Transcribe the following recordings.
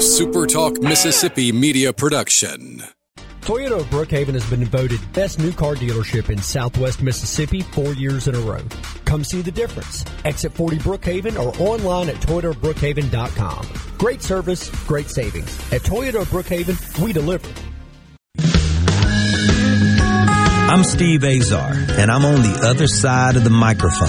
a SuperTalk Mississippi media production. Toyota of Brookhaven has been voted best new car dealership in southwest Mississippi four years in a row. Come see the difference. Exit 40 Brookhaven or online at toyotabrookhaven.com. Great service, great savings. At Toyota of Brookhaven, we deliver. I'm Steve Azar, and I'm on the other side of the microphone,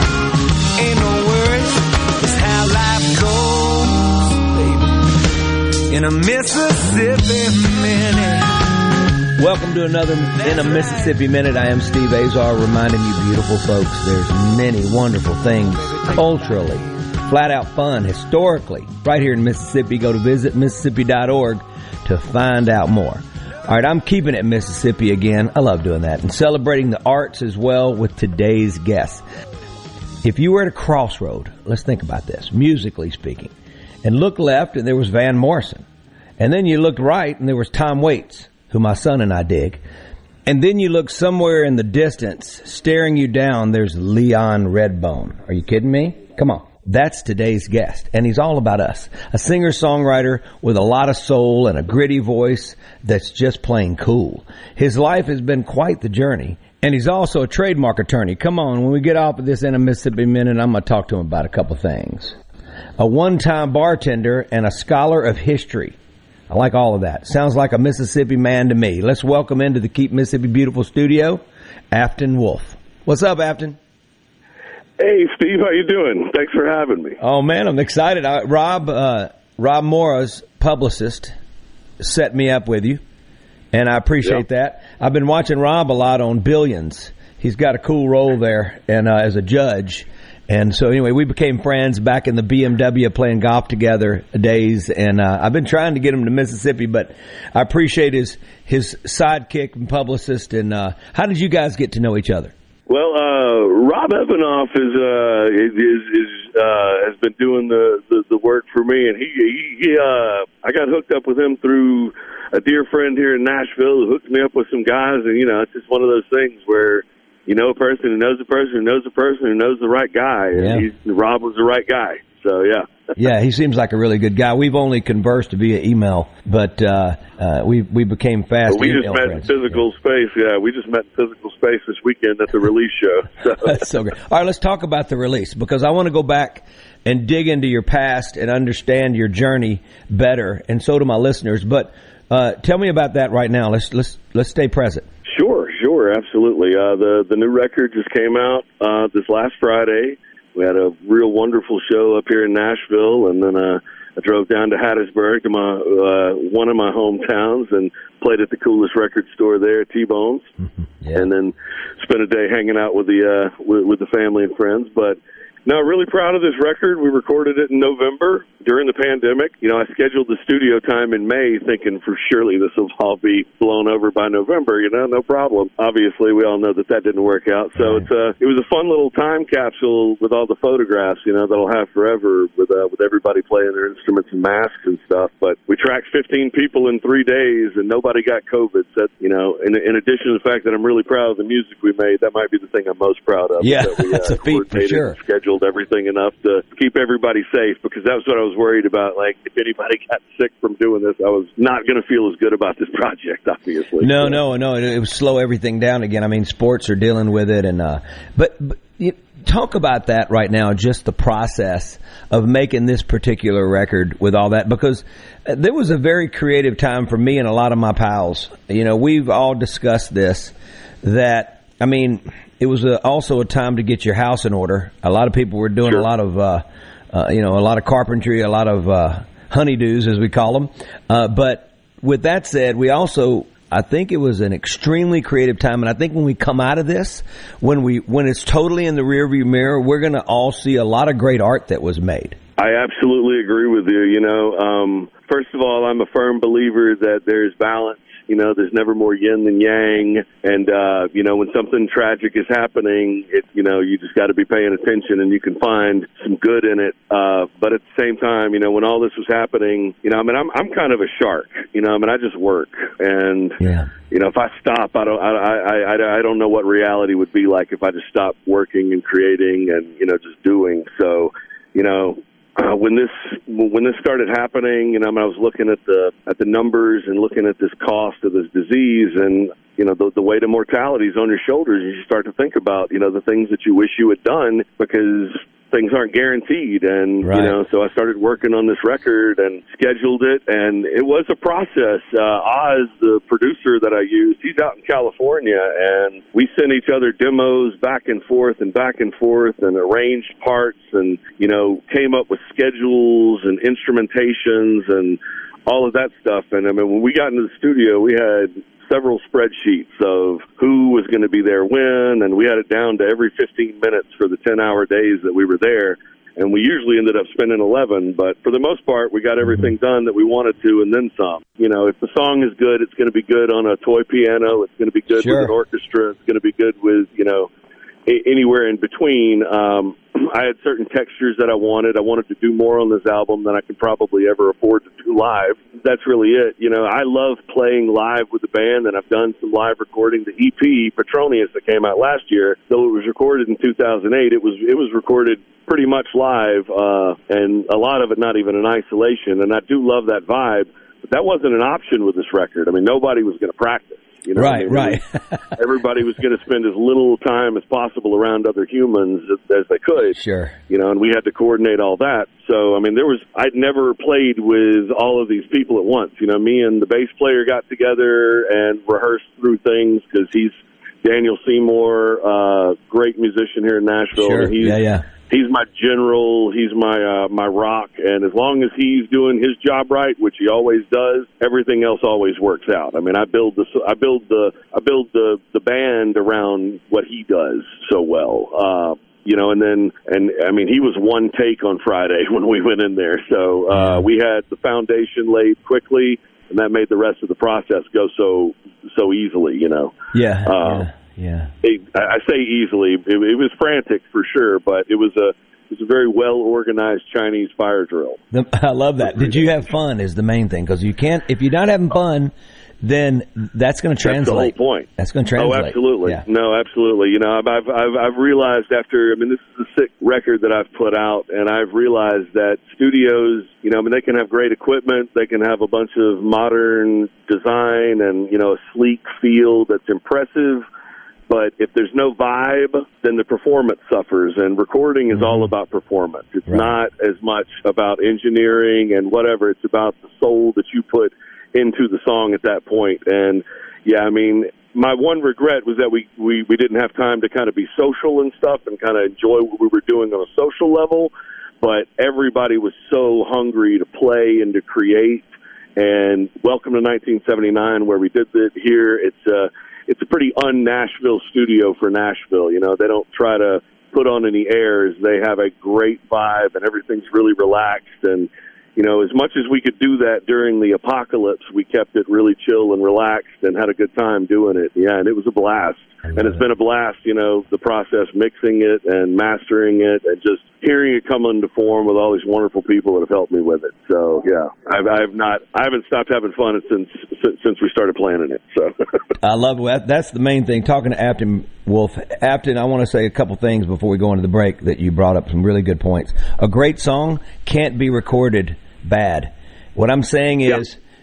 In a Mississippi minute. Welcome to another In a Mississippi Minute. I am Steve Azar reminding you beautiful folks there's many wonderful things culturally, flat out fun, historically, right here in Mississippi. Go to visit Mississippi.org to find out more. All right, I'm keeping it Mississippi again. I love doing that and celebrating the arts as well with today's guest. If you were at a crossroad, let's think about this, musically speaking, and look left and there was Van Morrison. And then you looked right and there was Tom Waits who my son and I dig. And then you look somewhere in the distance, staring you down, there's Leon Redbone. Are you kidding me? Come on. That's today's guest, and he's all about us. A singer songwriter with a lot of soul and a gritty voice that's just plain cool. His life has been quite the journey, and he's also a trademark attorney. Come on, when we get off of this in a Mississippi Minute, I'm going to talk to him about a couple things. A one time bartender and a scholar of history. I like all of that. Sounds like a Mississippi man to me. Let's welcome into the Keep Mississippi Beautiful studio, Afton Wolfe. What's up, Afton? Hey, Steve, how you doing? Thanks for having me. Oh man, I'm excited. I, Rob uh, Rob Morrow's publicist set me up with you, and I appreciate Yep. that. I've been watching Rob a lot on Billions. He's got a cool role there, and uh, as a judge. And so, anyway, we became friends back in the BMW playing golf together days. And uh, I've been trying to get him to Mississippi, but I appreciate his his sidekick and publicist. And uh, how did you guys get to know each other? Well, uh, Rob Evanoff is uh, is, is, uh, has been doing the, the the work for me, and he he, he uh, I got hooked up with him through a dear friend here in Nashville who hooked me up with some guys, and you know, it's just one of those things where. You know a person who knows a person who knows a person who knows the right guy, and Yeah. he's, Rob was the right guy. So yeah, yeah, he seems like a really good guy. We've only conversed via email, but uh, uh, we we became fast we just met friends. in physical space. Yeah, we just met in physical space this weekend at the release show. So. That's so great. All right, let's talk about the release because I want to go back and dig into your past and understand your journey better, and so do my listeners. But uh, tell me about that right now. Let's let's let's stay present. Sure, absolutely. Uh, the the new record just came out uh, this last Friday. We had a real wonderful show up here in Nashville, and then uh, I drove down to Hattiesburg to my uh, one of my hometowns and played at the coolest record store there, T Bones, Yeah. and then spent a day hanging out with the uh, with, with the family and friends. But no, really proud of this record. We recorded it in November during the pandemic. You know, I scheduled the studio time in May, thinking for surely this will all be blown over by November. You know, no problem. Obviously, we all know that that didn't work out. So Right. it's uh, it was a fun little time capsule with all the photographs. You know, that'll have forever with uh, with everybody playing their instruments and masks and stuff. But we tracked 15 people in three days, and nobody got COVID. So you know, in, in addition to the fact that I'm really proud of the music we made, that might be the thing I'm most proud of. Yeah, that we, that's a feat for sure. Scheduled everything enough to keep everybody safe because that was what I was worried about. Like, if anybody got sick from doing this, I was not going to feel as good about this project, obviously. No, no, no. It, it would slow everything down again. I mean, sports are dealing with it, and uh, but, but you, talk about that right now. Just the process of making this particular record with all that, because uh, there was a very creative time for me and a lot of my pals. You know, we've all discussed this. That I mean, it was a, also a time to get your house in order. A lot of people were doing Sure. a lot of, uh, uh, you know, a lot of carpentry, a lot of. Uh, honeydews, as we call them. Uh, but with that said, we also I think it was an extremely creative time, and I think when we come out of this, when we when it's totally in the rearview mirror, we're going to all see a lot of great art that was made. I absolutely agree with you. You know, um, first of all, I'm a firm believer that there's balance you know, there's never more yin than yang. And, uh, you know, when something tragic is happening, it, you know, you just got to be paying attention and you can find some good in it. Uh, but at the same time, you know, when all this was happening, you know, I mean, I'm, I'm kind of a shark, you know, I mean, I just work and, yeah. you know, if I stop, I don't, I, I, I, I don't know what reality would be like if I just stopped working and creating and, you know, just doing. So, you know, uh, when this when this started happening, you know, I, mean, I was looking at the at the numbers and looking at this cost of this disease, and you know, the, the weight of mortality is on your shoulders. You start to think about, you know, the things that you wish you had done because things aren't guaranteed. And right. you know so i started working on this record and scheduled it. And it was a process. Uh oz the producer that i used he's out in california. And we sent each other demos back and forth and back and forth and arranged parts and you know came up with schedules and instrumentations and all of that stuff. And i mean when we got into the studio we had several spreadsheets of who was going to be there when, and we had it down to every 15 minutes for the 10 hour days that we were there. And we usually ended up spending 11, but for the most part, we got everything done that we wanted to and then some. You know, if the song is good, it's going to be good on a toy piano. It's going to be good sure. with an orchestra. It's going to be good with, you know, anywhere in between. Um, I had certain textures that I wanted. I wanted to do more on this album than I could probably ever afford to do live. That's really it. You know, I love playing live with the band, and I've done some live recording. The EP Petronius that came out last year, though it was recorded in 2008, it was it was recorded pretty much live, uh, and a lot of it not even in isolation. And I do love that vibe, but that wasn't an option with this record. I mean, nobody was going to practice. You know, right, I mean, right. everybody was going to spend as little time as possible around other humans as, as they could. Sure. You know, and we had to coordinate all that. So, I mean, there was, I'd never played with all of these people at once. You know, me and the bass player got together and rehearsed through things because he's Daniel Seymour, uh, great musician here in Nashville. Sure. He's, yeah, yeah he's my general, he's my uh, my rock, and as long as he's doing his job right, which he always does, everything else always works out. I mean, I build the I build the I build the the band around what he does so well. Uh, you know, and then, and I mean, he was one take on Friday when we went in there. So, uh, we had the foundation laid quickly and that made the rest of the process go so, so easily, you know. Yeah. Uh, yeah. Yeah, it, I say easily. It, it was frantic for sure, but it was a it was a very well organized Chinese fire drill. I love that. Did you have fun? Is the main thing because you can't if you're not having fun, then that's going to translate. That's the whole point. That's going to translate. Oh, absolutely. Yeah. No, absolutely. You know, I've, I've I've I've realized after. I mean, this is a sick record that I've put out, and I've realized that studios, you know, I mean, they can have great equipment, they can have a bunch of modern design, and you know, a sleek feel that's impressive but if there's no vibe, then the performance suffers. And recording is all about performance. It's Right. not as much about engineering and whatever. It's about the soul that you put into the song at that point. And yeah, I mean, my one regret was that we, we, we didn't have time to kind of be social and stuff and kind of enjoy what we were doing on a social level. But everybody was so hungry to play and to create. And welcome to 1979, where we did it here. It's uh, it's a pretty un-Nashville studio for Nashville. You know, they don't try to put on any airs. They have a great vibe, and everything's really relaxed. And you know, as much as we could do that during the apocalypse, we kept it really chill and relaxed, and had a good time doing it. Yeah, and it was a blast. And it's been a blast, you know, the process mixing it and mastering it, and just hearing it come into form with all these wonderful people that have helped me with it. So yeah, I've, I've not, I haven't stopped having fun since since we started planning it. So I love that. That's the main thing. Talking to Afton Wolfe, Afton, I want to say a couple things before we go into the break that you brought up some really good points. A great song can't be recorded bad. What I'm saying Yep.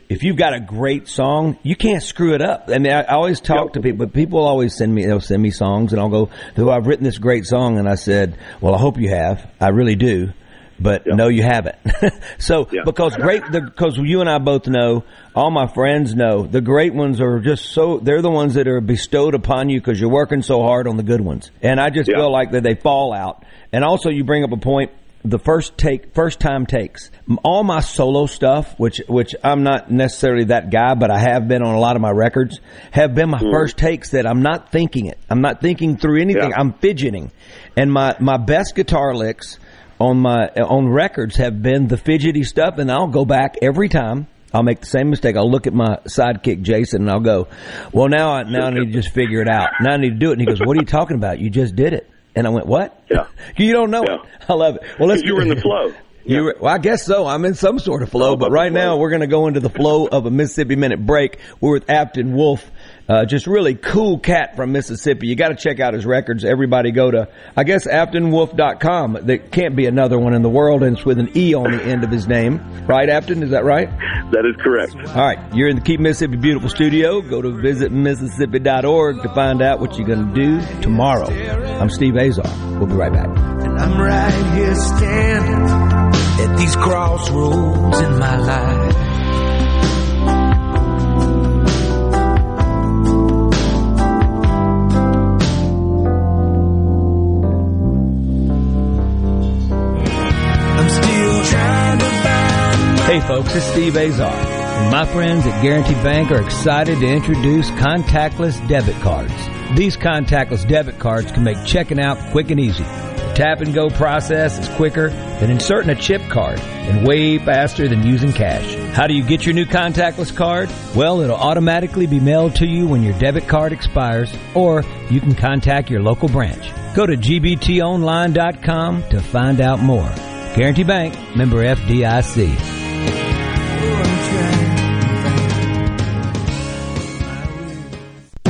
If you've got a great song, you can't screw it up. I mean, I, I always talk Yep. to people, but people always send me, they'll send me songs and I'll go, "Though I've written this great song. And I said, well, I hope you have. I really do. But Yep. no, you haven't. so, Yeah. because great, because you and I both know, all my friends know, the great ones are just so, they're the ones that are bestowed upon you because you're working so hard on the good ones. And I just feel like that they fall out. And also you bring up a point, the first take, first time takes. All my solo stuff, which which I'm not necessarily that guy, but I have been on a lot of my records, have been my mm. first takes that I'm not thinking it. I'm not thinking through anything. Yeah. I'm fidgeting, and my my best guitar licks on my on records have been the fidgety stuff, and I'll go back every time. I'll make the same mistake. I'll look at my sidekick Jason and I'll go, "Well, now I now I need to just figure it out. Now I need to do it." And he goes, "What are you talking about? You just did it." And I went, "What? Yeah, you don't know yeah. it. I love it. Well, let's. You were in the flow. You were, well, I guess so. I'm in some sort of flow, but right now we're going to go into the flow of a Mississippi Minute break. We're with Afton Wolfe uh, just really cool cat from Mississippi. You got to check out his records. Everybody go to, I guess, AftonWolfe.com. There can't be another one in the world, and it's with an E on the end of his name. Right, Afton? Is that right? That is correct. All right. You're in the Keep Mississippi Beautiful studio. Go to visitmississippi.org to find out what you're going to do tomorrow. I'm Steve Azar. We'll be right back. At these crossroads in my life. Hey folks, it's Steve Azar. And my friends at Guarantee Bank are excited to introduce contactless debit cards. These contactless debit cards can make checking out quick and easy. Tap and go process is quicker than inserting a chip card and way faster than using cash. How do you get your new contactless card? Well, it'll automatically be mailed to you when your debit card expires, or you can contact your local branch. Go to gbtonline.com to find out more. Guarantee Bank, member FDIC.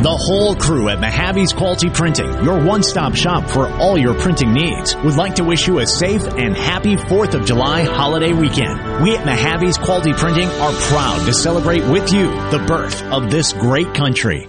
The whole crew at Mehavi's Quality Printing, your one-stop shop for all your printing needs, would like to wish you a safe and happy 4th of July holiday weekend. We at Mehavi's Quality Printing are proud to celebrate with you the birth of this great country.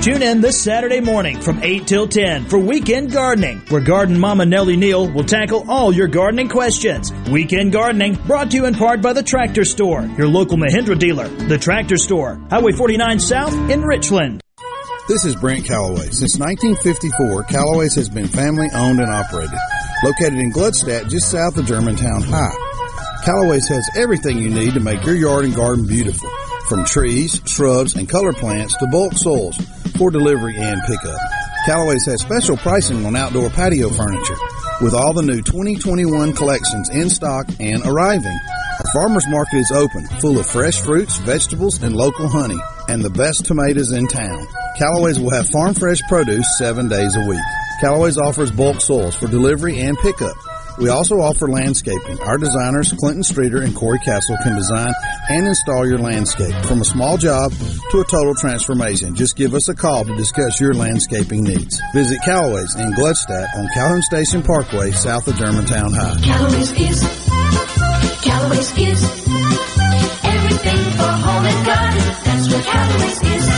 Tune in this Saturday morning from 8 till 10 for Weekend Gardening, where Garden Mama Nellie Neal will tackle all your gardening questions. Weekend Gardening brought to you in part by the Tractor Store, your local Mahindra dealer. The Tractor Store, Highway 49 South in Richland. This is Brent Callaway. Since 1954, Callaway's has been family owned and operated. Located in Gluckstadt, just south of Germantown High. Callaway's has everything you need to make your yard and garden beautiful. From trees, shrubs, and color plants to bulk soils for delivery and pickup. Callaway's has special pricing on outdoor patio furniture with all the new 2021 collections in stock and arriving. Our farmers market is open, full of fresh fruits, vegetables, and local honey, and the best tomatoes in town. Callaway's will have farm fresh produce seven days a week. Callaway's offers bulk soils for delivery and pickup. We also offer landscaping. Our designers, Clinton Streeter and Corey Castle, can design and install your landscape from a small job to a total transformation. Just give us a call to discuss your landscaping needs. Visit Callaway's in Gluckstadt on Calhoun Station Parkway, south of Germantown High. Callaway's is, Callaway's is everything for home and garden. That's what Callaway's is.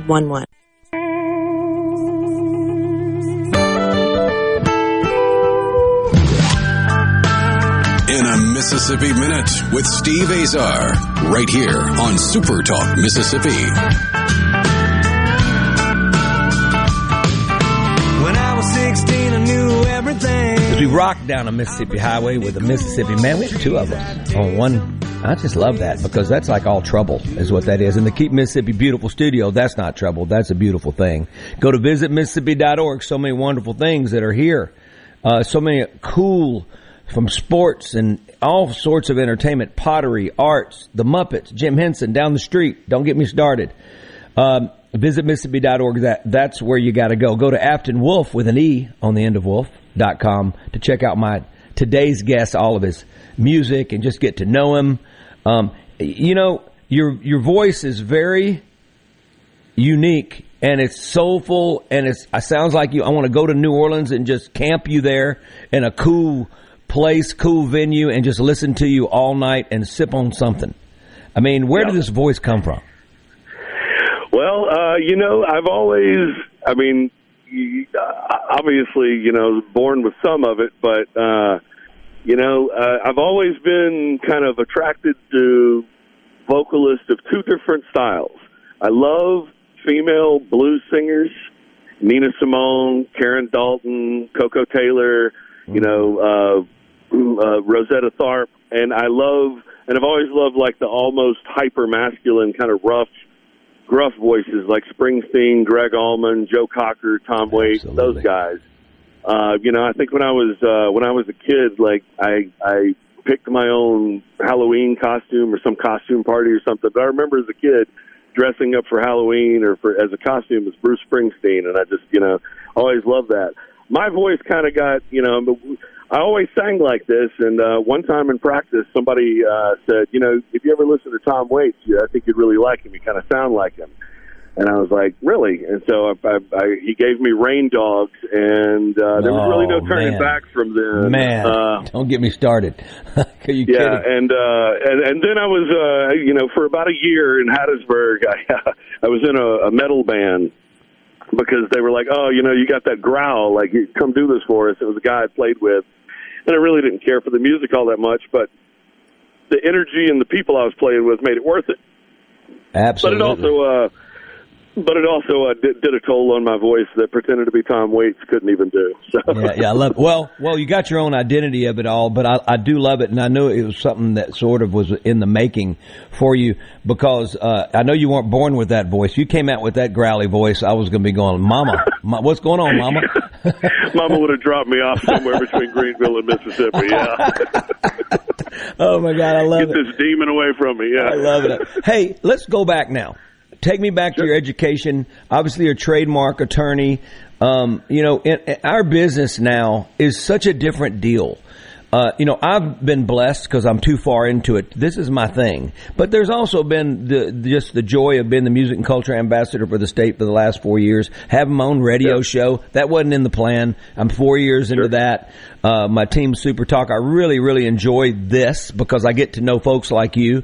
911. In a Mississippi Minute with Steve Azar, right here on Super Talk Mississippi. Rock down a Mississippi highway with a Mississippi man, we have two of us on one. I just love that because that's like all trouble is what that is. And the Keep Mississippi Beautiful studio, that's not trouble. That's a beautiful thing. Go to visitmississippi.org. So many wonderful things that are here. Uh, so many cool from sports and all sorts of entertainment, pottery, arts, the Muppets, Jim Henson down the street. Don't get me started. Um, visit Mississippi.org. That, that's where you got to go. Go to Afton Wolf with an E on the end of wolf.com to check out my today's guest, all of his music and just get to know him. Um, you know, your, your voice is very unique and it's soulful and it's, it sounds like you, I want to go to New Orleans and just camp you there in a cool place, cool venue and just listen to you all night and sip on something. I mean, where did this voice come from? Well, uh, you know, I've always, I mean, you- uh, obviously, you know, born with some of it, but, uh, you know, uh, I've always been kind of attracted to vocalists of two different styles. I love female blues singers, Nina Simone, Karen Dalton, Koko Taylor, you know, uh, uh, Rosetta Tharpe, and I love, and I've always loved like the almost hyper masculine kind of rough, gruff voices like Springsteen, Gregg Allman, Joe Cocker, Tom Waits, those guys. Uh, you know, I think when I was uh, when I was a kid, like I I picked my own Halloween costume or some costume party or something. But I remember as a kid dressing up for Halloween or for as a costume as Bruce Springsteen, and I just you know always loved that. My voice kind of got you know. I always sang like this, and uh, one time in practice, somebody uh, said, "You know, if you ever listen to Tom Waits, I think you'd really like him. You kind of sound like him." And I was like, "Really?" And so I, I, I, he gave me Rain Dogs, and uh, there was really no Oh, turning back from then. Man, uh, don't get me started. Yeah, kidding? and uh, and and then I was, uh, you know, for about a year in Hattiesburg, I I was in a, a metal band because they were like, "Oh, you know, you got that growl, like you come do this for us." It was a guy I played with, and I really didn't care for the music all that much, but the energy and the people I was playing with made it worth it. Absolutely. But it also, uh, but it also uh, did, did a toll on my voice that pretended to be Tom Waits couldn't even do. So yeah, yeah, I love. Well, well, you got your own identity of it all, but I, I do love it, and I knew it was something that sort of was in the making for you because uh, I know you weren't born with that voice. You came out with that growly voice. I was going to be going, "Mama, Ma- what's going on, Mama?" Mama would have dropped me off somewhere between Greenville and Mississippi. Yeah. oh my God, I love Get it. Get this demon away from me. Yeah. I love it. Hey, let's go back now. Take me back to your education. Obviously, you're a trademark attorney. Um, you know, in, in our business now is such a different deal. Uh, you know, I've been blessed because I'm too far into it. This is my thing. But there's also been the, just the joy of being the music and culture ambassador for the state for the last four years. Having my own radio show. That wasn't in the plan. I'm four years into that. Uh, my team Super Talk. I really, really enjoy this because I get to know folks like you.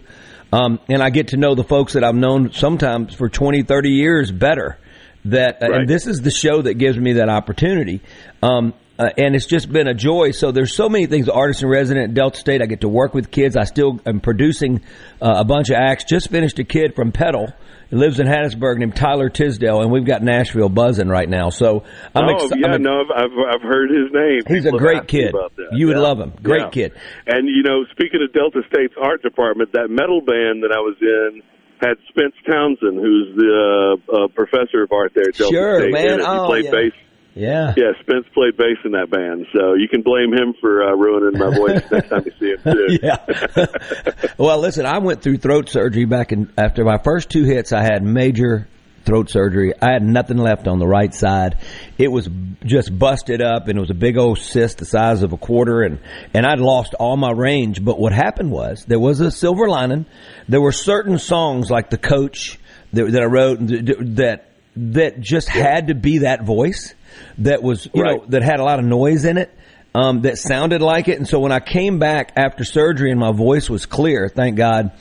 Um, and I get to know the folks that I've known sometimes for 20, 30 years better. That, and this is the show that gives me that opportunity. Um, uh, and it's just been a joy. So there's so many things. Artist in resident at Delta State. I get to work with kids. I still am producing uh, a bunch of acts. Just finished a kid from Petal. He lives in Hattiesburg named Tyler Tisdale, and we've got Nashville buzzing right now. So I'm oh excited. yeah, no, I've, I've heard his name. He's a People great kid. You would Yeah. love him. Great Yeah. kid. And you know, speaking of Delta State's art department, that metal band that I was in had Spence Townsend, who's the uh, uh, professor of art there at Delta Sure, State. man. in it. He Oh, played yeah. bass. Yeah. Yeah, Spence played bass in that band, so you can blame him for uh, ruining my voice next time you see him too. yeah. well, listen, I went through throat surgery back in after my first two hits. I had major throat surgery. I had nothing left on the right side. It was just busted up, and it was a big old cyst the size of a quarter, and and I'd lost all my range. But what happened was there was a silver lining. There were certain songs like the Coach that, that I wrote that that just had to be that voice that was you know that had a lot of noise in it um, that sounded like it. And so when I came back after surgery and my voice was clear, thank God,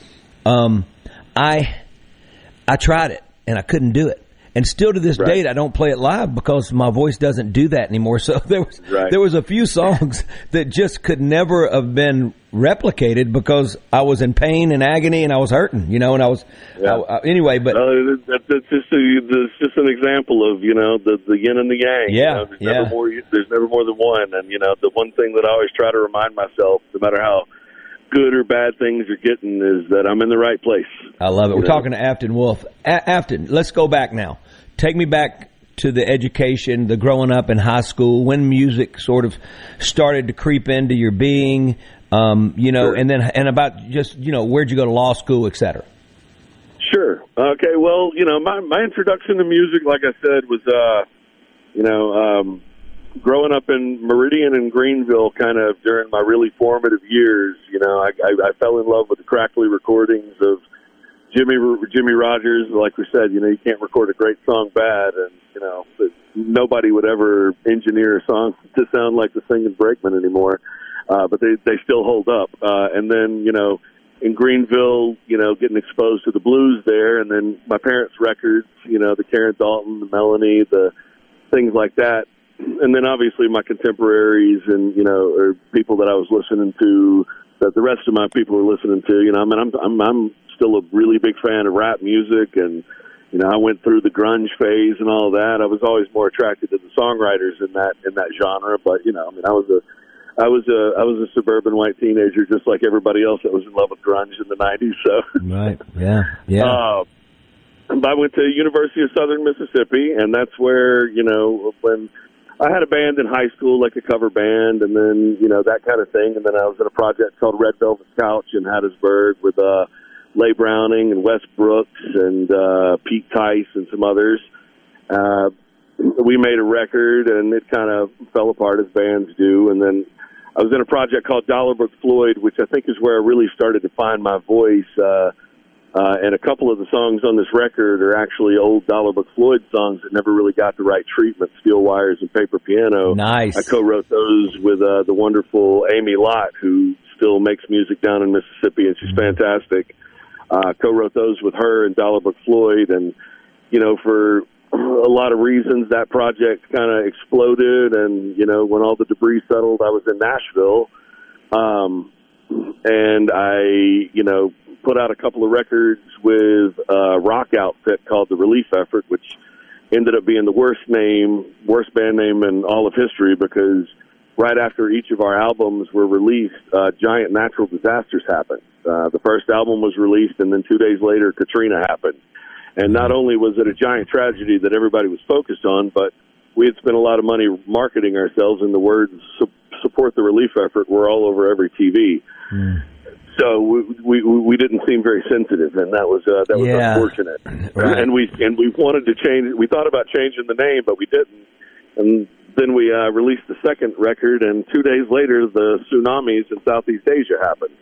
um, I I tried it and I couldn't do it. And still to this date, I don't play it live because my voice doesn't do that anymore. So there was Right. there was a few songs that just could never have been replicated because I was in pain and agony and I was hurting, you know, and I was I- I- anyway. But Uh, that, that's just a, that's just an example of you know the the yin and the yang. you Yeah, know, there's yeah. Never more, there's never more than one, and you know the one thing that I always try to remind myself, no matter how good or bad things you're getting, is that I'm in the right place. I love it. You We're know? talking to Afton Wolfe. A- Afton, let's go back now. Take me back to the education, the growing up in high school, when music sort of started to creep into your being, um, you know, and then and about just you know where'd you go to law school, et cetera. Sure. Okay. Well, you know, my my introduction to music, like I said, was uh, you know, um, growing up in Meridian and Greenville, kind of during my really formative years. You know, I, I, I fell in love with the crackly recordings of Jimmy Jimmie Rodgers. Like we said, you know, you can't record a great song bad, and you know, nobody would ever engineer a song to sound like the singing Brakeman anymore. Uh, but they they still hold up. Uh, and then you know, in Greenville, you know, getting exposed to the blues there, and then my parents' records, you know, the Karen Dalton, the Melanie, the things like that. And then obviously my contemporaries and, you know, or people that I was listening to that the rest of my people were listening to, you know, I mean, I'm, I'm, I'm still a really big fan of rap music and, you know, I went through the grunge phase and all that. I was always more attracted to the songwriters in that, in that genre. But, you know, I mean, I was a, I was a, I was a suburban white teenager just like everybody else that was in love with grunge in the 90s. So, Right. Yeah. Yeah. uh, I went to University of Southern Mississippi, and that's where you know when I had a band in high school, like a cover band, and then you know that kind of thing. And then I was in a project called Red Velvet Couch in Hattiesburg with uh, Leigh Browning and Wes Brooks and uh, Pete Tice and some others. Uh, we made a record, and it kind of fell apart as bands do. And then I was in a project called Dollar Book Floyd, which I think is where I really started to find my voice. Uh, uh, and a couple of the songs on this record are actually old Dollar Book Floyd songs that never really got the right treatment, Steel Wires and Paper Piano. Nice. I co-wrote those with uh, the wonderful Amy Lott, who still makes music down in Mississippi, and she's fantastic. Uh, co-wrote those with her and Dollar Book Floyd, and you know, for a lot of reasons, that project kind of exploded. And you know, when all the debris settled, I was in Nashville, um, and I, you know, put out a couple of records with a rock outfit called the Relief Effort, which ended up being the worst name, worst band name in all of history because right after each of our albums were released, uh, giant natural disasters happened. Uh, the first album was released, and then two days later, Katrina happened. And not only was it a giant tragedy that everybody was focused on, but we had spent a lot of money marketing ourselves, in the words "support the relief effort" were all over every TV. So we, we we didn't seem very sensitive, and that was uh, that was Yeah. unfortunate. Right. And we and we wanted to change. We thought about changing the name, but we didn't. And then we uh, released the second record, and two days later, the tsunamis in Southeast Asia happened.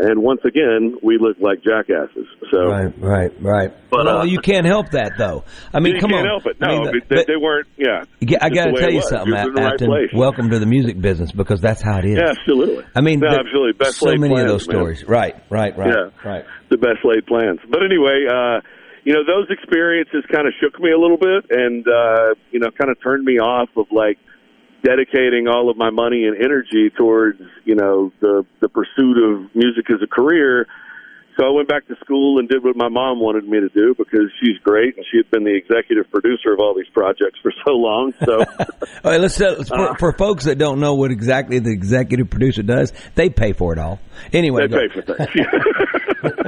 And once again, we looked like jackasses. So Right, right, right. But, well, uh, you can't help that, though. I mean, you come can't on. help it. I No, mean, the- they, they weren't. Yeah, Yeah, I got to tell you was. something, It was right Welcome to the music business because that's how it is. Yeah, absolutely. I mean, No, the- absolutely. Best so laid many of plans, those man. stories. Right, right, right, Yeah. right. the best laid plans. But anyway, uh, you know, those experiences kind of shook me a little bit and, uh, you know, kind of turned me off of like dedicating all of my money and energy towards, you know, the, the pursuit of music as a career. So I went back to school and did what my mom wanted me to do because she's great and she had been the executive producer of all these projects for so long. So All right, let's, uh, let's- Uh. for, for folks that don't know what exactly the executive producer does, they pay for it all. Anyway, They go. pay for things.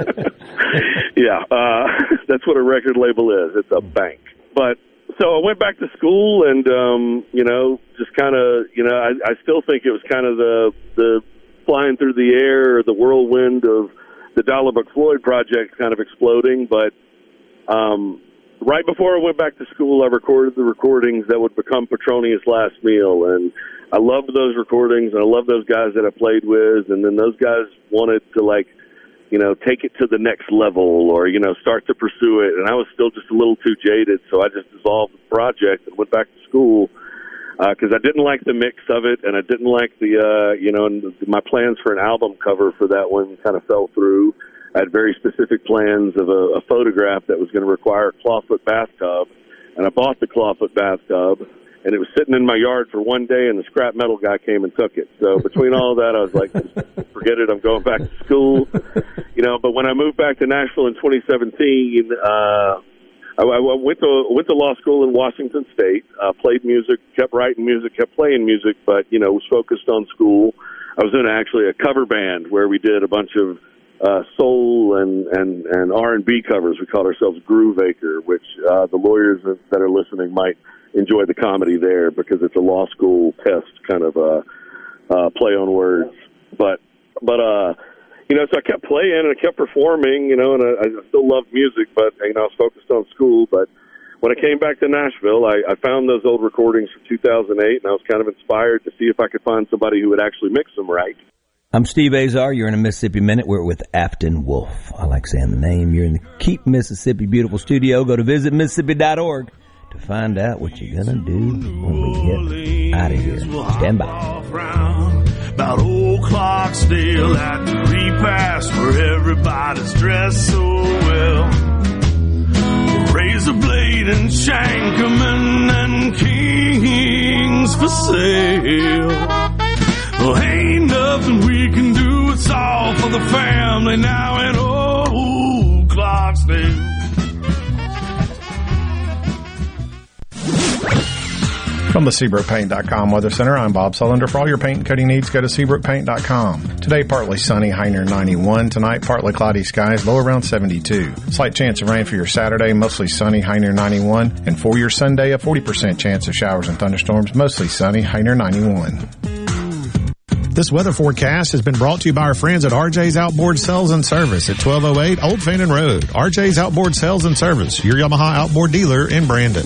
yeah, uh, that's what a record label is. It's a bank. But so I went back to school, and um, you know, just kind of, you know, I, I still think it was kind of the the flying through the air, or the whirlwind of the Dollar Book Floyd project, kind of exploding. But um, right before I went back to school, I recorded the recordings that would become Petronius' Last Meal, and I loved those recordings, and I love those guys that I played with, and then those guys wanted to like, you know, take it to the next level, or you know, start to pursue it, and I was still just a little too jaded, so I just dissolved the project and went back to school because I didn't like the mix of it, and I didn't like the, uh, you know, and my plans for an album cover for that one kind of fell through. I had very specific plans of a, a photograph that was going to require a clawfoot bathtub, and I bought the clawfoot bathtub, and it was sitting in my yard for one day, and the scrap metal guy came and took it. So between all that, I was like, forget it, I'm going back to school, you know. But when I moved back to Nashville in 2017, uh, I, I went to went to law school in Washington State, uh, played music, kept writing music, kept playing music, but you know was focused on school. I was in actually a cover band where we did a bunch of uh, soul and and and R and B covers. We called ourselves Groove Acre, which uh, the lawyers that are listening might enjoy the comedy there because it's a law school test kind of uh, uh, play on words. But but uh, you know, so I kept playing and I kept performing, you know, and I, I still loved music, but you know, I was focused on school. But when I came back to Nashville, I, I found those old recordings from 2008, and I was kind of inspired to see if I could find somebody who would actually mix them right. I'm Steve Azar. You're in a Mississippi Minute. We're with Afton Wolfe. I like saying the name. You're in the Keep Mississippi Beautiful studio. Go to visitmississippi.org to find out what you're to do when we get out of here. Stand by about old Clarksdale at the repast where everybody's dressed so well. Razor blade and Shankerman and kings for sale. Well, ain't nothing we can do. It's all for the family now in old Clarksdale. From the SeabrookPaint.com Weather Center, I'm Bob Sullender. For all your paint and coating needs, go to SeabrookPaint.com. Today, partly sunny, high near 91. Tonight, partly cloudy skies, low around 72. Slight chance of rain for your Saturday, mostly sunny, high near 91. And for your Sunday, a 40% chance of showers and thunderstorms, mostly sunny, high near 91. This weather forecast has been brought to you by our friends at RJ's Outboard Sales and Service at 1208 Old Fannin Road. RJ's Outboard Sales and Service, your Yamaha outboard dealer in Brandon.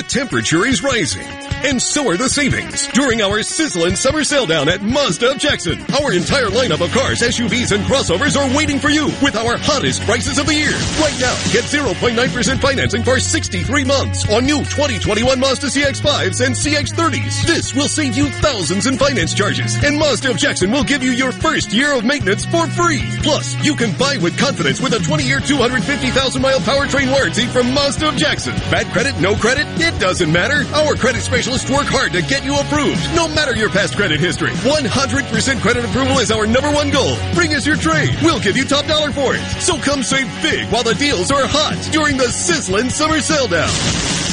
The temperature is rising, and so are the savings during our sizzling summer sale down at Mazda of Jackson. Our entire lineup of cars, SUVs, and crossovers are waiting for you with our hottest prices of the year. Right now, get 0.9% financing for 63 months on new 2021 Mazda CX-5s and CX-30s. This will save you thousands in finance charges, and Mazda of Jackson will give you your first year of maintenance for free. Plus, you can buy with confidence with a 20-year, 250,000-mile powertrain warranty from Mazda of Jackson. Bad credit, no credit, it doesn't matter. Our credit specialists work hard to get you approved, no matter your past credit history. 100% credit approval is our number one goal. Bring us your trade. We'll give you top dollar for it. So come save big while the deals are hot during the sizzling summer sale down.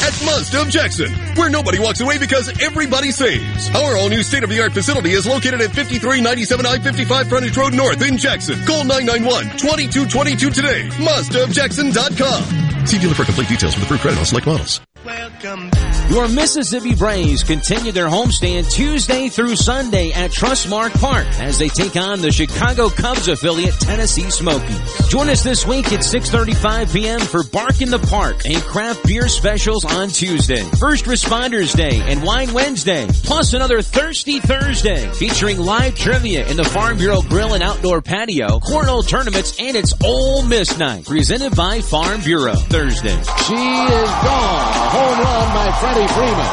At Mazda of Jackson, where nobody walks away because everybody saves. Our all new state of the art facility is located at 5397 I 55 Frontage Road North in Jackson. Call 991 2222 today. MazdaofJackson.com. See dealer for complete details with approved credit on select models welcome back. Your Mississippi Braves continue their homestand Tuesday through Sunday at Trustmark Park as they take on the Chicago Cubs affiliate Tennessee Smokies. Join us this week at 6.35 p.m. for Bark in the Park and craft beer specials on Tuesday. First Responders Day and Wine Wednesday, plus another Thirsty Thursday featuring live trivia in the Farm Bureau Grill and Outdoor Patio, cornhole tournaments, and it's Ole Miss Night presented by Farm Bureau. Thursday. She is gone home run by Freddie Freeman.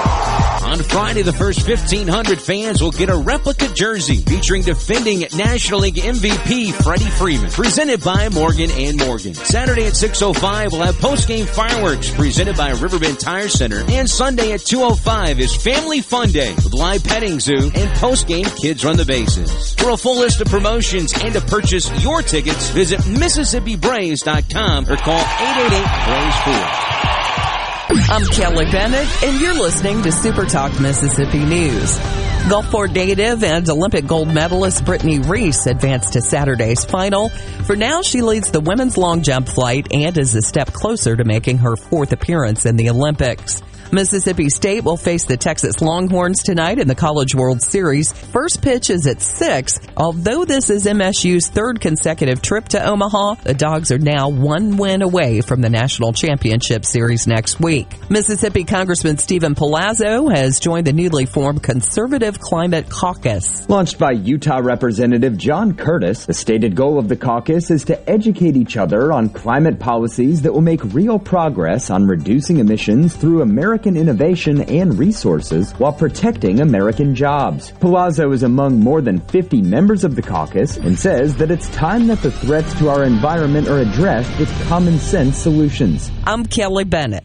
On Friday, the first 1,500 fans will get a replica jersey featuring defending National League MVP Freddie Freeman, presented by Morgan and Morgan. Saturday at 6.05, we'll have post-game fireworks presented by Riverbend Tire Center. And Sunday at 2.05 is Family Fun Day with live petting zoo and post-game Kids Run the Bases. For a full list of promotions and to purchase your tickets, visit MississippiBraves.com or call 888-BRAVES4. I'm Kelly Bennett, and you're listening to Super Talk Mississippi News. Gulfport native and Olympic gold medalist Brittney Reese advanced to Saturday's final. For now, she leads the women's long jump flight and is a step closer to making her fourth appearance in the Olympics. Mississippi State will face the Texas Longhorns tonight in the College World Series. First pitch is at 6. Although this is MSU's third consecutive trip to Omaha, the Dogs are now one win away from the National Championship Series next week. Mississippi Congressman Steven Palazzo has joined the newly formed Conservative Climate Caucus. Launched by Utah Representative John Curtis, the stated goal of the caucus is to educate each other on climate policies that will make real progress on reducing emissions through American innovation and resources while protecting American jobs. Palazzo is among more than 50 members of the caucus and says that it's time that the threats to our environment are addressed with common sense solutions. I'm Kelly Bennett.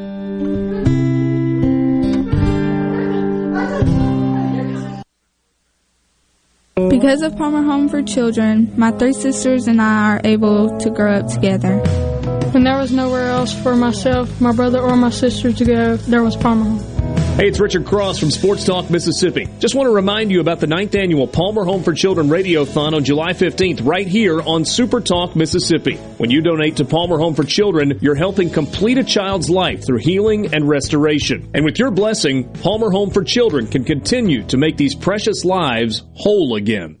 Because of Palmer Home for Children, my three sisters and I are able to grow up together. When there was nowhere else for myself, my brother, or my sister to go, there was Palmer Home. Hey, it's Richard Cross from Sports Talk Mississippi. Just want to remind you about the ninth annual Palmer Home for Children Radiothon on July 15th, right here on Super Talk Mississippi. When you donate to Palmer Home for Children, you're helping complete a child's life through healing and restoration. And with your blessing, Palmer Home for Children can continue to make these precious lives whole again.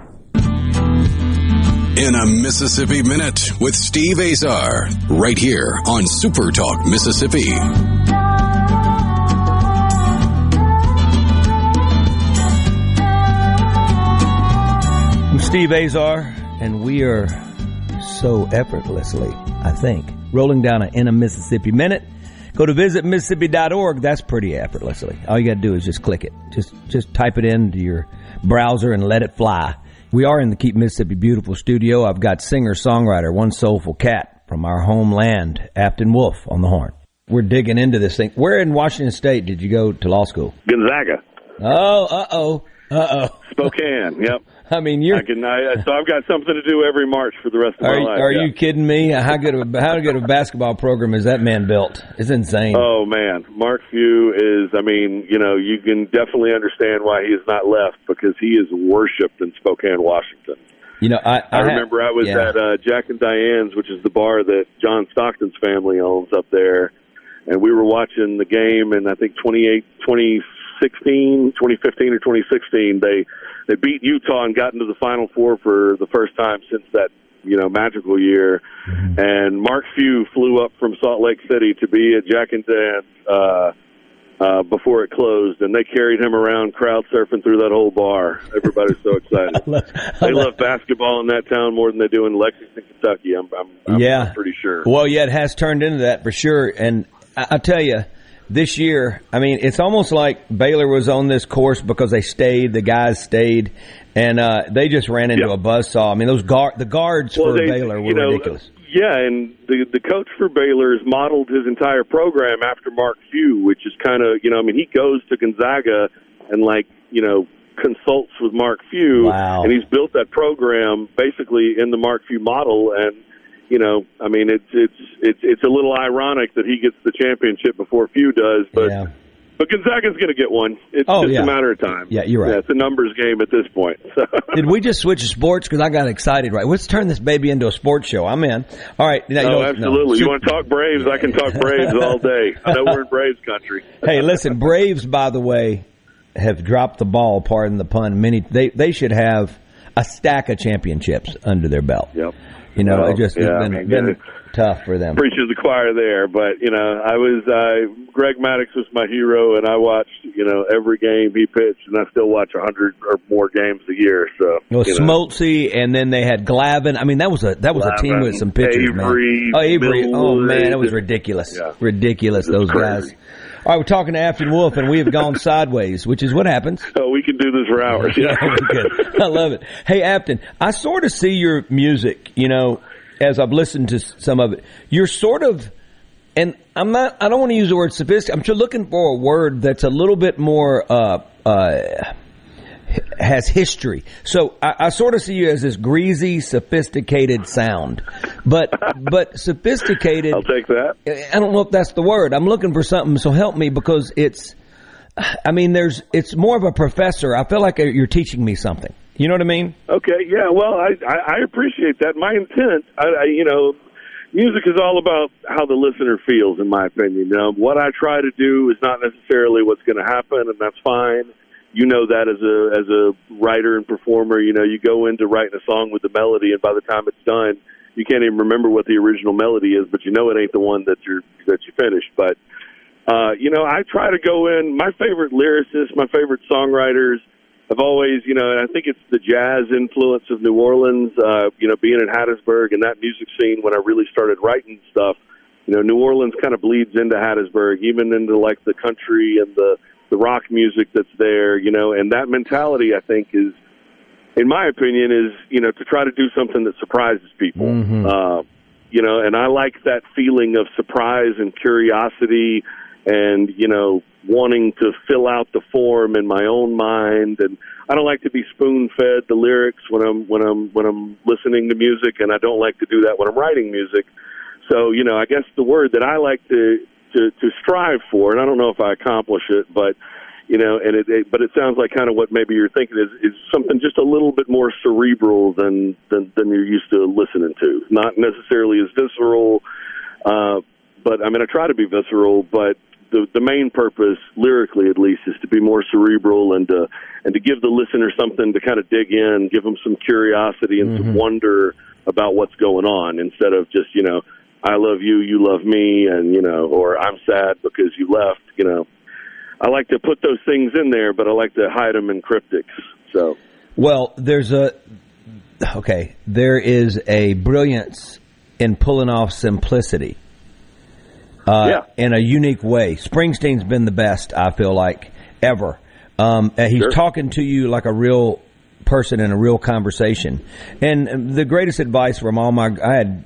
In a Mississippi Minute with Steve Azar, right here on Super Talk Mississippi. I'm Steve Azar, and we are so effortlessly, I think, rolling down an In a Mississippi Minute. Go to visitmississippi.org. That's pretty effortlessly. All you got to do is just click it. Just just type it into your browser and let it fly. We are in the Keep Mississippi Beautiful studio. I've got singer songwriter One Soulful Cat from our homeland, Afton Wolfe, on the horn. We're digging into this thing. Where in Washington State did you go to law school? Gonzaga. Oh, uh oh, uh oh. Spokane. Yep. I mean, you're. I can. I, so I've got something to do every March for the rest of my you- life. are yeah. you kidding me? How good of a, how good of a basketball program is that man built? It's insane. Oh man, Mark Few is. I mean, you know, you can definitely understand why he has not left because he is worshipped in Spokane, Washington. You know, I I, I, remember I was yeah. at uh, Jack and Diane's, which is the bar that John Stockton's family owns up there, and we were watching the game. And I think 28, 2016, 2015 or 2016, they they beat Utah and got into the Final Four for the first time since that you know magical year. And Mark Few flew up from Salt Lake City to be at Jack and Diane's. Uh, uh, before it closed, and they carried him around crowd surfing through that whole bar. Everybody's so excited. they love basketball in that town more than they do in Lexington, Kentucky. I'm, I'm, I'm yeah, pretty sure. Well, yeah, it has turned into that for sure. And I, I tell you, this year, I mean, it's almost like Baylor was on this course because they stayed, the guys stayed, and uh, they just ran into a buzzsaw. I mean, those guard, the guards Well, for they- Baylor were you know, ridiculous. Yeah, and the the coach for Baylor's modeled his entire program after Mark Few, which is kind of you know I mean he goes to Gonzaga and like you know consults with Mark Few, Wow. and he's built that program basically in the Mark Few model, and you know I mean it's it's it's it's a little ironic that he gets the championship before Few does, but. But Gonzaga's going to get one. It's Oh, just yeah. a matter of time. Yeah, you're right. Yeah, it's a numbers game at this point. So. Did we just switch sports? Because I got excited. Right, let's turn this baby into a sports show. I'm in. All right. Now, you oh, know- no. absolutely. You want to talk Braves? I can talk Braves all day. I know we're in Braves country. hey, listen, Braves, by the way, have dropped the ball. Pardon the pun. Many they they should have a stack of championships under their belt. Yep. You know, Well, it just yeah, it's I been, mean, been yeah. tough for them. Preaches the choir there, but you know, I was uh, Greg Maddux was my hero, and I watched you know every game he pitched, and I still watch a hundred or more games a year. So It was. Smoltzy, and then they had Glavine. I mean, that was a that was a team with some pitchers, Avery, man. Oh, Avery! Oh man, that was ridiculous. Yeah. Ridiculous. Those crazy. guys. All right, we're talking to Afton Wolfe, and we have gone sideways, which is what happens. Oh, we can do this for hours. Yeah, could. I love it. Hey, Afton, I sort of see your music, you know, as I've listened to some of it. You're sort of, and I'm not, I don't want to use the word sophisticated. I'm just looking for a word that's a little bit more, uh, uh, has history. So I, I sort of see you as this greasy, sophisticated sound, but but sophisticated. I'll take that. I don't know if that's the word. I'm looking for something. So help me because it's. I mean, there's. It's more of a professor. I feel like you're teaching me something. You know what I mean? Okay, yeah. Well, I I, I appreciate that. My intent, I, I you know, music is all about how the listener feels, in my opinion. Um, what I try to do is not necessarily what's going to happen, and that's fine. You know that as a as a writer and performer, you know, you go into writing a song with the melody, and by the time it's done, you can't even remember what the original melody is, but you know it ain't the one that you're that you finished. But uh, you know, I try to go in. My favorite lyricists, my favorite songwriters, have always, you know, and I think it's the jazz influence of New Orleans. Uh, you know, being in Hattiesburg and that music scene when I really started writing stuff. You know, New Orleans kind of bleeds into Hattiesburg, even into like the country and the the rock music that's there. You know, and that mentality, I think, is, in my opinion, is you know to try to do something that surprises people. Uh, you know, and I like that feeling of surprise and curiosity and, you know, wanting to fill out the form in my own mind and I don't like to be spoon fed the lyrics when I'm when I'm when I'm listening to music and I don't like to do that when I'm writing music. So, you know, I guess the word that I like to to, to strive for, and I don't know if I accomplish it, but you know, and it, it but it sounds like kind of what maybe you're thinking is is something just a little bit more cerebral than than, than you're used to listening to. Not necessarily as visceral, uh, but I mean, I try to be visceral, but the the main purpose, lyrically at least, is to be more cerebral and to and to give the listener something to kind of dig in, give them some curiosity and some wonder about what's going on, instead of just you know, I love you, you love me, and you know, or I'm sad because you left, you know. I like to put those things in there, but I like to hide them in cryptics. So, Well, there's a okay. There is a brilliance in pulling off simplicity. Uh, Yeah. in a unique way. Springsteen's been the best, I feel like, ever. Um, and he's Sure. talking to you like a real person in a real conversation. And um, the greatest advice from all my, I had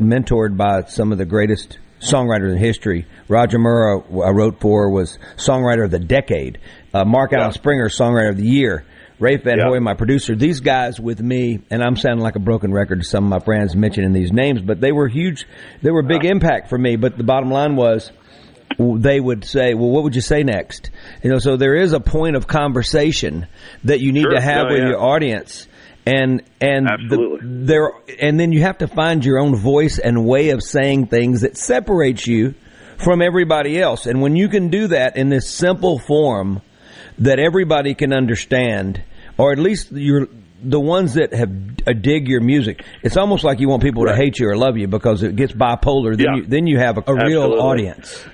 mentored by some of the greatest songwriters in history. Roger Murrah, I wrote for, was songwriter of the decade. Uh, Mark Alan Springer, songwriter of the year. Rafe Van Hoy, my producer. These guys with me, and I'm sounding like a broken record to some of my friends mentioning these names, but they were huge. They were a big impact for me. But the bottom line was, they would say, "Well, what would you say next?" You know, so there is a point of conversation that you need Sure. to have No, with yeah. your audience, and and the, there, and then you have to find your own voice and way of saying things that separates you from everybody else. And when you can do that in this simple form that everybody can understand, or at least you're the ones that have uh, dig your music. It's almost like you want people to hate you or love you because it gets bipolar. Then Yeah. you then you have a, a real audience.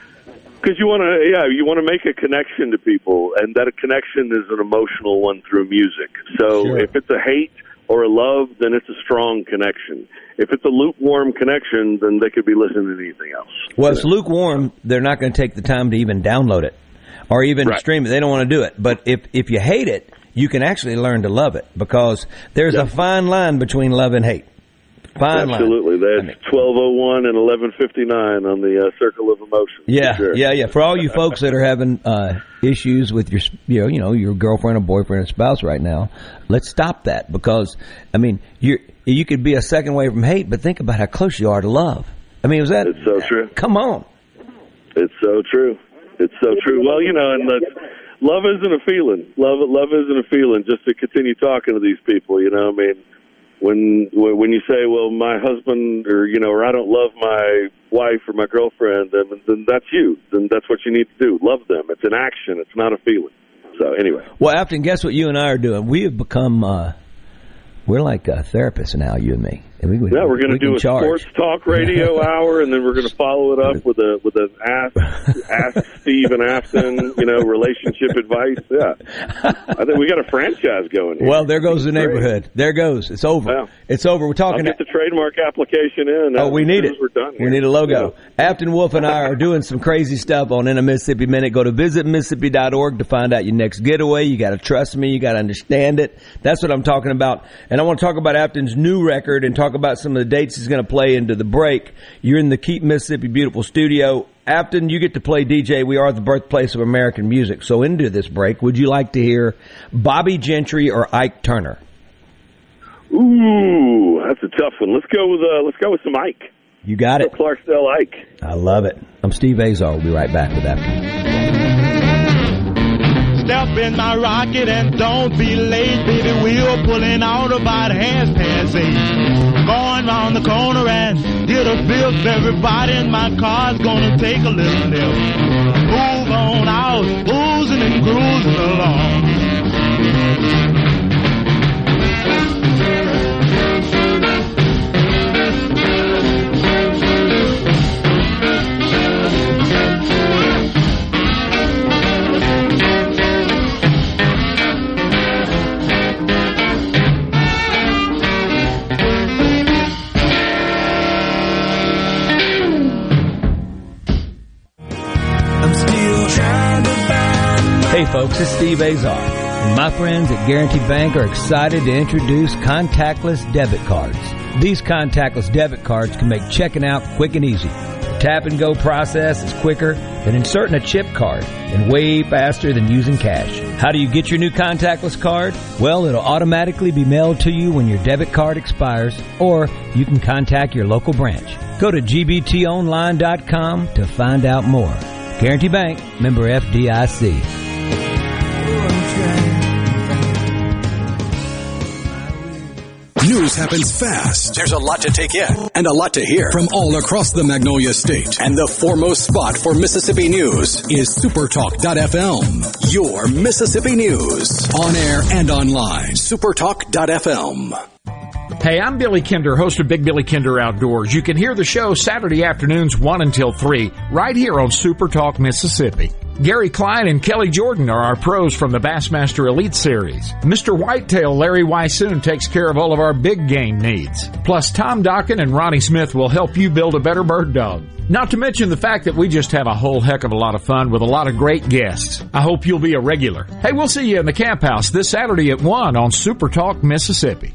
Because you want to, yeah, you want to make a connection to people, and that connection is an emotional one through music. So Sure. if it's a hate or a love, then it's a strong connection. If it's a lukewarm connection, then they could be listening to anything else. Well, it's lukewarm. They're not going to take the time to even download it or even stream it. They don't want to do it. But if if you hate it, you can actually learn to love it because there's a fine line between love and hate. Fine line. Absolutely, that's twelve oh one and eleven fifty nine on the uh, Circle of Emotion. Yeah, sure. yeah, yeah. For all you folks that are having uh, issues with your, you know, you know, your girlfriend or boyfriend or spouse right now, let's stop that because, I mean, you you could be a second way from hate, but think about how close you are to love. I mean, was that? It's so true. Come on. It's so true. It's so true. Well, you know, and the, love isn't a feeling. Love love isn't a feeling. Just to continue talking to these people, you know. I mean, when when you say, "Well, my husband," or you know, or I don't love my wife or my girlfriend, then, then that's you. Then that's what you need to do. Love them. It's an action. It's not a feeling. So anyway, Well, Afton, guess what you and I are doing? We have become, uh, we're like uh, therapists now, you and me. We, yeah, we're going to do a charge. sports talk radio hour, and then we're going to follow it up with a with an ask ask Steve and Afton, you know, relationship advice. Yeah, I think we got a franchise going. Here. Well, there goes the neighborhood. There goes. It's over. It's over. We're talking. I'll talking. get the trademark application in. Oh, we need it. We're done. We need a logo. Afton Wolfe and I are doing some crazy stuff on In a Mississippi Minute. Go to visitmississippi.org to find out your next getaway. You got to trust me. You got to understand it. That's what I'm talking about. And I want to talk about Afton's new record and talk about some of the dates he's going to play into the break. You're in the Keep Mississippi Beautiful studio. Afton, you get to play DJ. We are the birthplace of American music. So into this break, would you like to hear Bobbie Gentry or Ike Turner? Ooh, that's a tough one. Let's go with uh, let's go with some Ike. You got it. Clarksdale Ike. I love it. I'm Steve Azar. We'll be right back with Afton. Step in my rocket and don't be late, baby. We're pulling out about half past eight. Going round the corner and get a fifth. Everybody in my car's gonna take a little lift. Move on out, oozing and cruising along. Folks, it's Steve Azar. And my friends at Guarantee Bank are excited to introduce contactless debit cards. These contactless debit cards can make checking out quick and easy. The tap and go process is quicker than inserting a chip card and way faster than using cash. How do you get your new contactless card? Well, it'll automatically be mailed to you when your debit card expires, or you can contact your local branch. Go to gbtonline.com to find out more. Guarantee Bank, member FDIC. News happens fast. There's a lot to take in and a lot to hear from all across the Magnolia State. And the foremost spot for Mississippi news is Supertalk.fm. Your Mississippi news. On air and online. Supertalk.fm. Hey, I'm Billy Kinder, host of Big Billy Kinder Outdoors. You can hear the show Saturday afternoons 1 until 3, right here on Super Talk, Mississippi. Gary Klein and Kelly Jordan are our pros from the Bassmaster Elite Series. Mr. Whitetail Larry Weishuhn takes care of all of our big game needs. Plus, Tom Dokken and Ronnie Smith will help you build a better bird dog. Not to mention the fact that we just have a whole heck of a lot of fun with a lot of great guests. I hope you'll be a regular. Hey, we'll see you in the camp house this Saturday at 1 on Super Talk, Mississippi.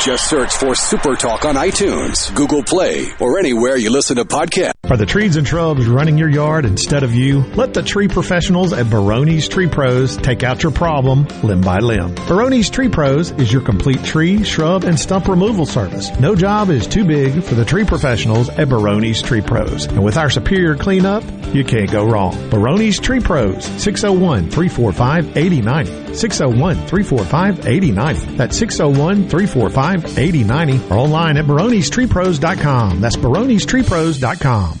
Just search for Supertalk on iTunes, Google Play, or anywhere you listen to podcasts. Are the trees and shrubs running your yard instead of you? Let the tree professionals at Baroni's Tree Pros take out your problem limb by limb. Baroni's Tree Pros is your complete tree, shrub, and stump removal service. No job is too big for the tree professionals at Baroni's Tree Pros. And with our superior cleanup, you can't go wrong. Baroni's Tree Pros, 601-345-8090. 601-345-8090. That's oh 601-345-8090 or online at baronestreepros.com. That's baronestreepros.com.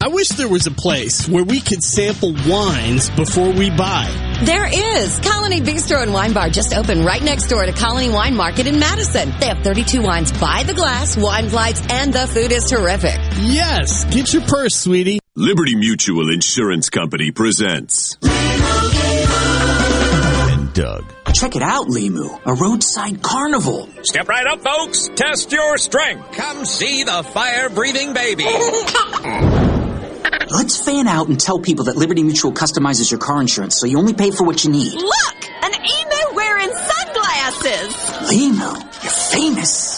I wish there was a place where we could sample wines before we buy. There is. Colony Bistro and Wine Bar just opened right next door to Colony Wine Market in Madison. They have 32 wines by the glass, wine flights, and the food is terrific. Yes, get your purse, sweetie. Liberty Mutual Insurance Company presents. And Doug. Check it out, Limu. A roadside carnival. Step right up, folks. Test your strength. Come see the fire breathing baby. Let's fan out and tell people that Liberty Mutual customizes your car insurance so you only pay for what you need. Look! An emu wearing sunglasses! Limu, you're famous.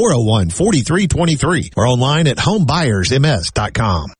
401 4323 or online at homebuyersms.com.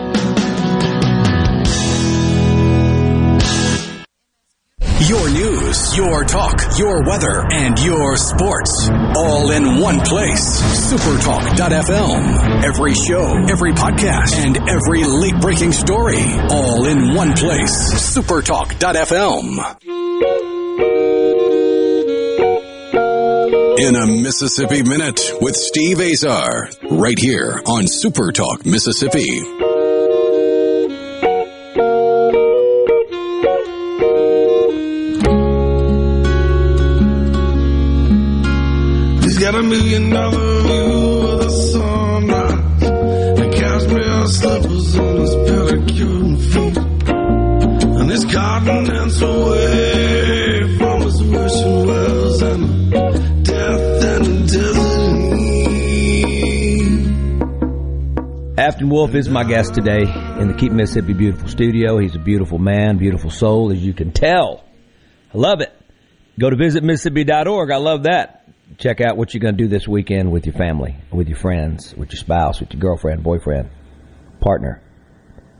Your news, your talk, your weather, and your sports. All in one place. Supertalk.fm. Every show, every podcast, and every late breaking story. All in one place. Supertalk.fm. In a Mississippi Minute with Steve Azar. Right here on Supertalk Mississippi. A million dollar view of the sunrise. The cashmere slippers on his pedicure feet. And his dance away from his wishing wells and death and desert Afton Wolfe is my guest today in the Keep Mississippi Beautiful studio. He's a beautiful man, beautiful soul, as you can tell. I love it. Go to visitmississippi.org. I love that check out what you're going to do this weekend with your family, with your friends, with your spouse, with your girlfriend, boyfriend, partner.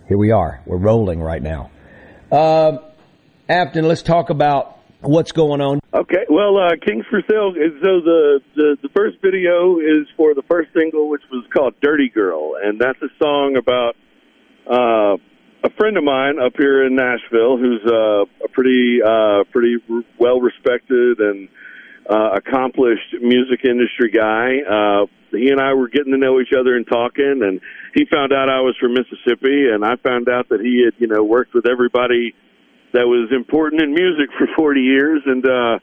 Here we are. We're rolling right now. Uh, Afton, let's talk about what's going on. Okay, well, uh, Kings for Sale. So the, the the first video is for the first single, which was called "Dirty Girl," and that's a song about uh, a friend of mine up here in Nashville, who's uh, a pretty uh, pretty well respected and uh, accomplished music industry guy. Uh, he and I were getting to know each other and talking, and he found out I was from Mississippi, and I found out that he had, you know, worked with everybody that was important in music for 40 years, and uh,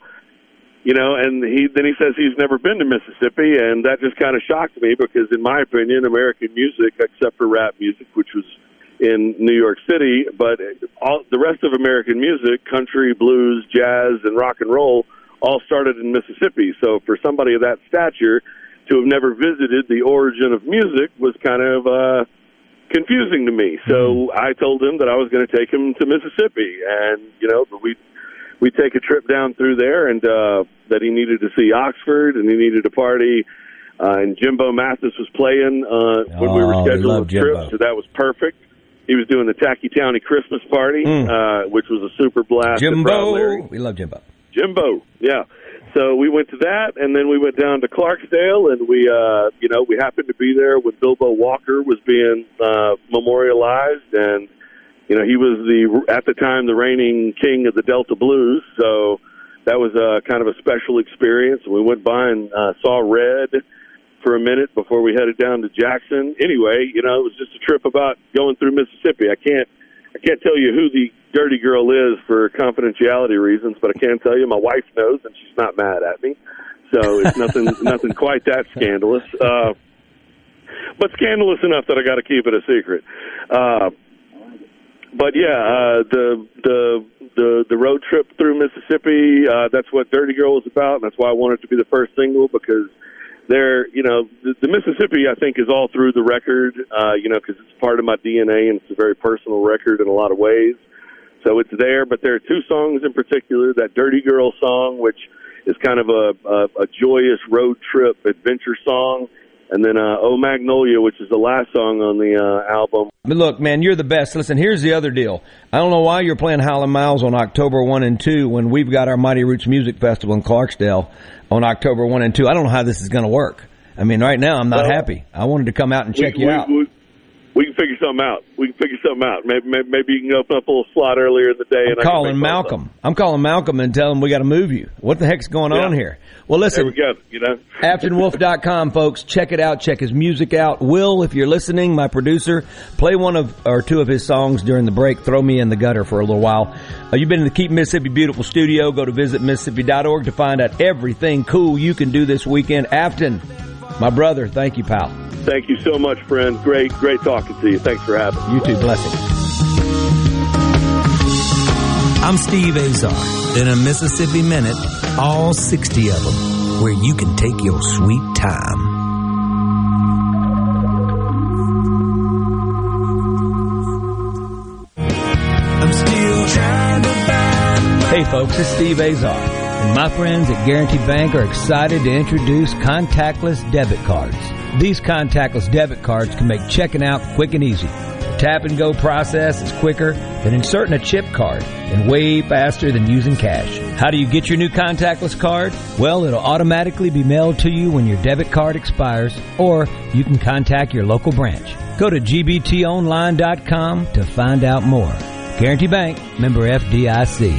you know, and he then he says he's never been to Mississippi, and that just kind of shocked me because, in my opinion, American music, except for rap music, which was in New York City, but all the rest of American music, country, blues, jazz, and rock and roll, all started in Mississippi. So for somebody of that stature to have never visited the origin of music was kind of uh, confusing to me. So I told him that I was going to take him to Mississippi, and you know, we we take a trip down through there, and uh, that he needed to see Oxford, and he needed a party. Uh, and Jimbo Mathus was playing uh, when we were Oh, scheduling the trip, Jimbo. so that was perfect. He was doing the Tacky Towny Christmas party, uh, which was a super blast. at Proud Larry. Jimbo. We love Jimbo. Jimbo, yeah. So we went to that, and then we went down to Clarksdale, and we, uh, you know, we happened to be there when Bilbo Walker was being uh, memorialized, and you know, he was the at the time the reigning king of the Delta Blues. So that was uh, kind of a special experience. We went by and uh, saw Red for a minute before we headed down to Jackson. Anyway, you know, it was just a trip about going through Mississippi. I can't I can't tell you who the dirty girl is for confidentiality reasons, but I can tell you my wife knows and she's not mad at me. So it's nothing nothing quite that scandalous. Uh but scandalous enough that I got to keep it a secret. Uh but yeah, uh the the the the road trip through Mississippi, uh that's what Dirty Girl was about, and that's why I wanted it to be the first single because there, you know, the, the Mississippi, I think, is all through the record, uh, you know, because it's part of my DNA and it's a very personal record in a lot of ways. So it's there, but there are two songs in particular. That Dirty Girl song, which is kind of a, a, a joyous road trip adventure song, and then uh, Oh Magnolia, which is the last song on the uh, album. But look, man, you're the best. Listen, here's the other deal. I don't know why you're playing Howlin' Miles on October 1 and 2 when we've got our Mighty Roots Music Festival in Clarksdale on October 1 and 2. I don't know how this is going to work. I mean, right now, I'm not Well, happy. I wanted to come out and check we, you we, out. We, we can figure something out. We can figure something out. Maybe maybe, maybe you can open up a little slot earlier in the day. I'm calling Malcolm. I'm calling Malcolm and telling him we got to move you. What the heck's going on here? Well, listen. There we go. You know. AftonWolfe.com, folks. Check it out. Check his music out. Will, if you're listening, my producer, play one of or two of his songs during the break. Throw me in the gutter for a little while. Uh, you've been in the Keep Mississippi Beautiful studio. Go to visitmississippi.org to find out everything cool you can do this weekend. Afton, my brother, thank you, pal. Thank you so much, friend. Great, great talking to you. Thanks for having me. You too. Blessings. I'm Steve Azar. In a Mississippi Minute, all 60 of them, where you can take your sweet time. I'm still trying to find Hey folks, it's Steve Azar. And my friends at Guarantee Bank are excited to introduce contactless debit cards. These contactless debit cards can make checking out quick and easy. The tap and go process is quicker than inserting a chip card and way faster than using cash. How do you get your new contactless card? Well, it'll automatically be mailed to you when your debit card expires, or you can contact your local branch. Go to gbtonline.com to find out more. Guarantee Bank, member FDIC.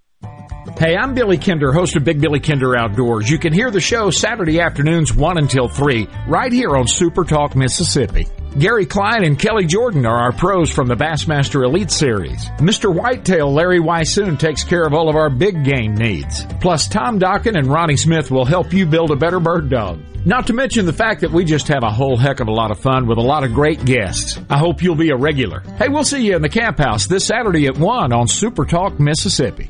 Hey, I'm Billy Kinder, host of Big Billy Kinder Outdoors. You can hear the show Saturday afternoons 1 until 3, right here on Super Talk Mississippi. Gary Klein and Kelly Jordan are our pros from the Bassmaster Elite Series. Mr. Whitetail Larry Weishuhn takes care of all of our big game needs. Plus, Tom Dokken and Ronnie Smith will help you build a better bird dog. Not to mention the fact that we just have a whole heck of a lot of fun with a lot of great guests. I hope you'll be a regular. Hey, we'll see you in the camp house this Saturday at 1 on Super Talk Mississippi.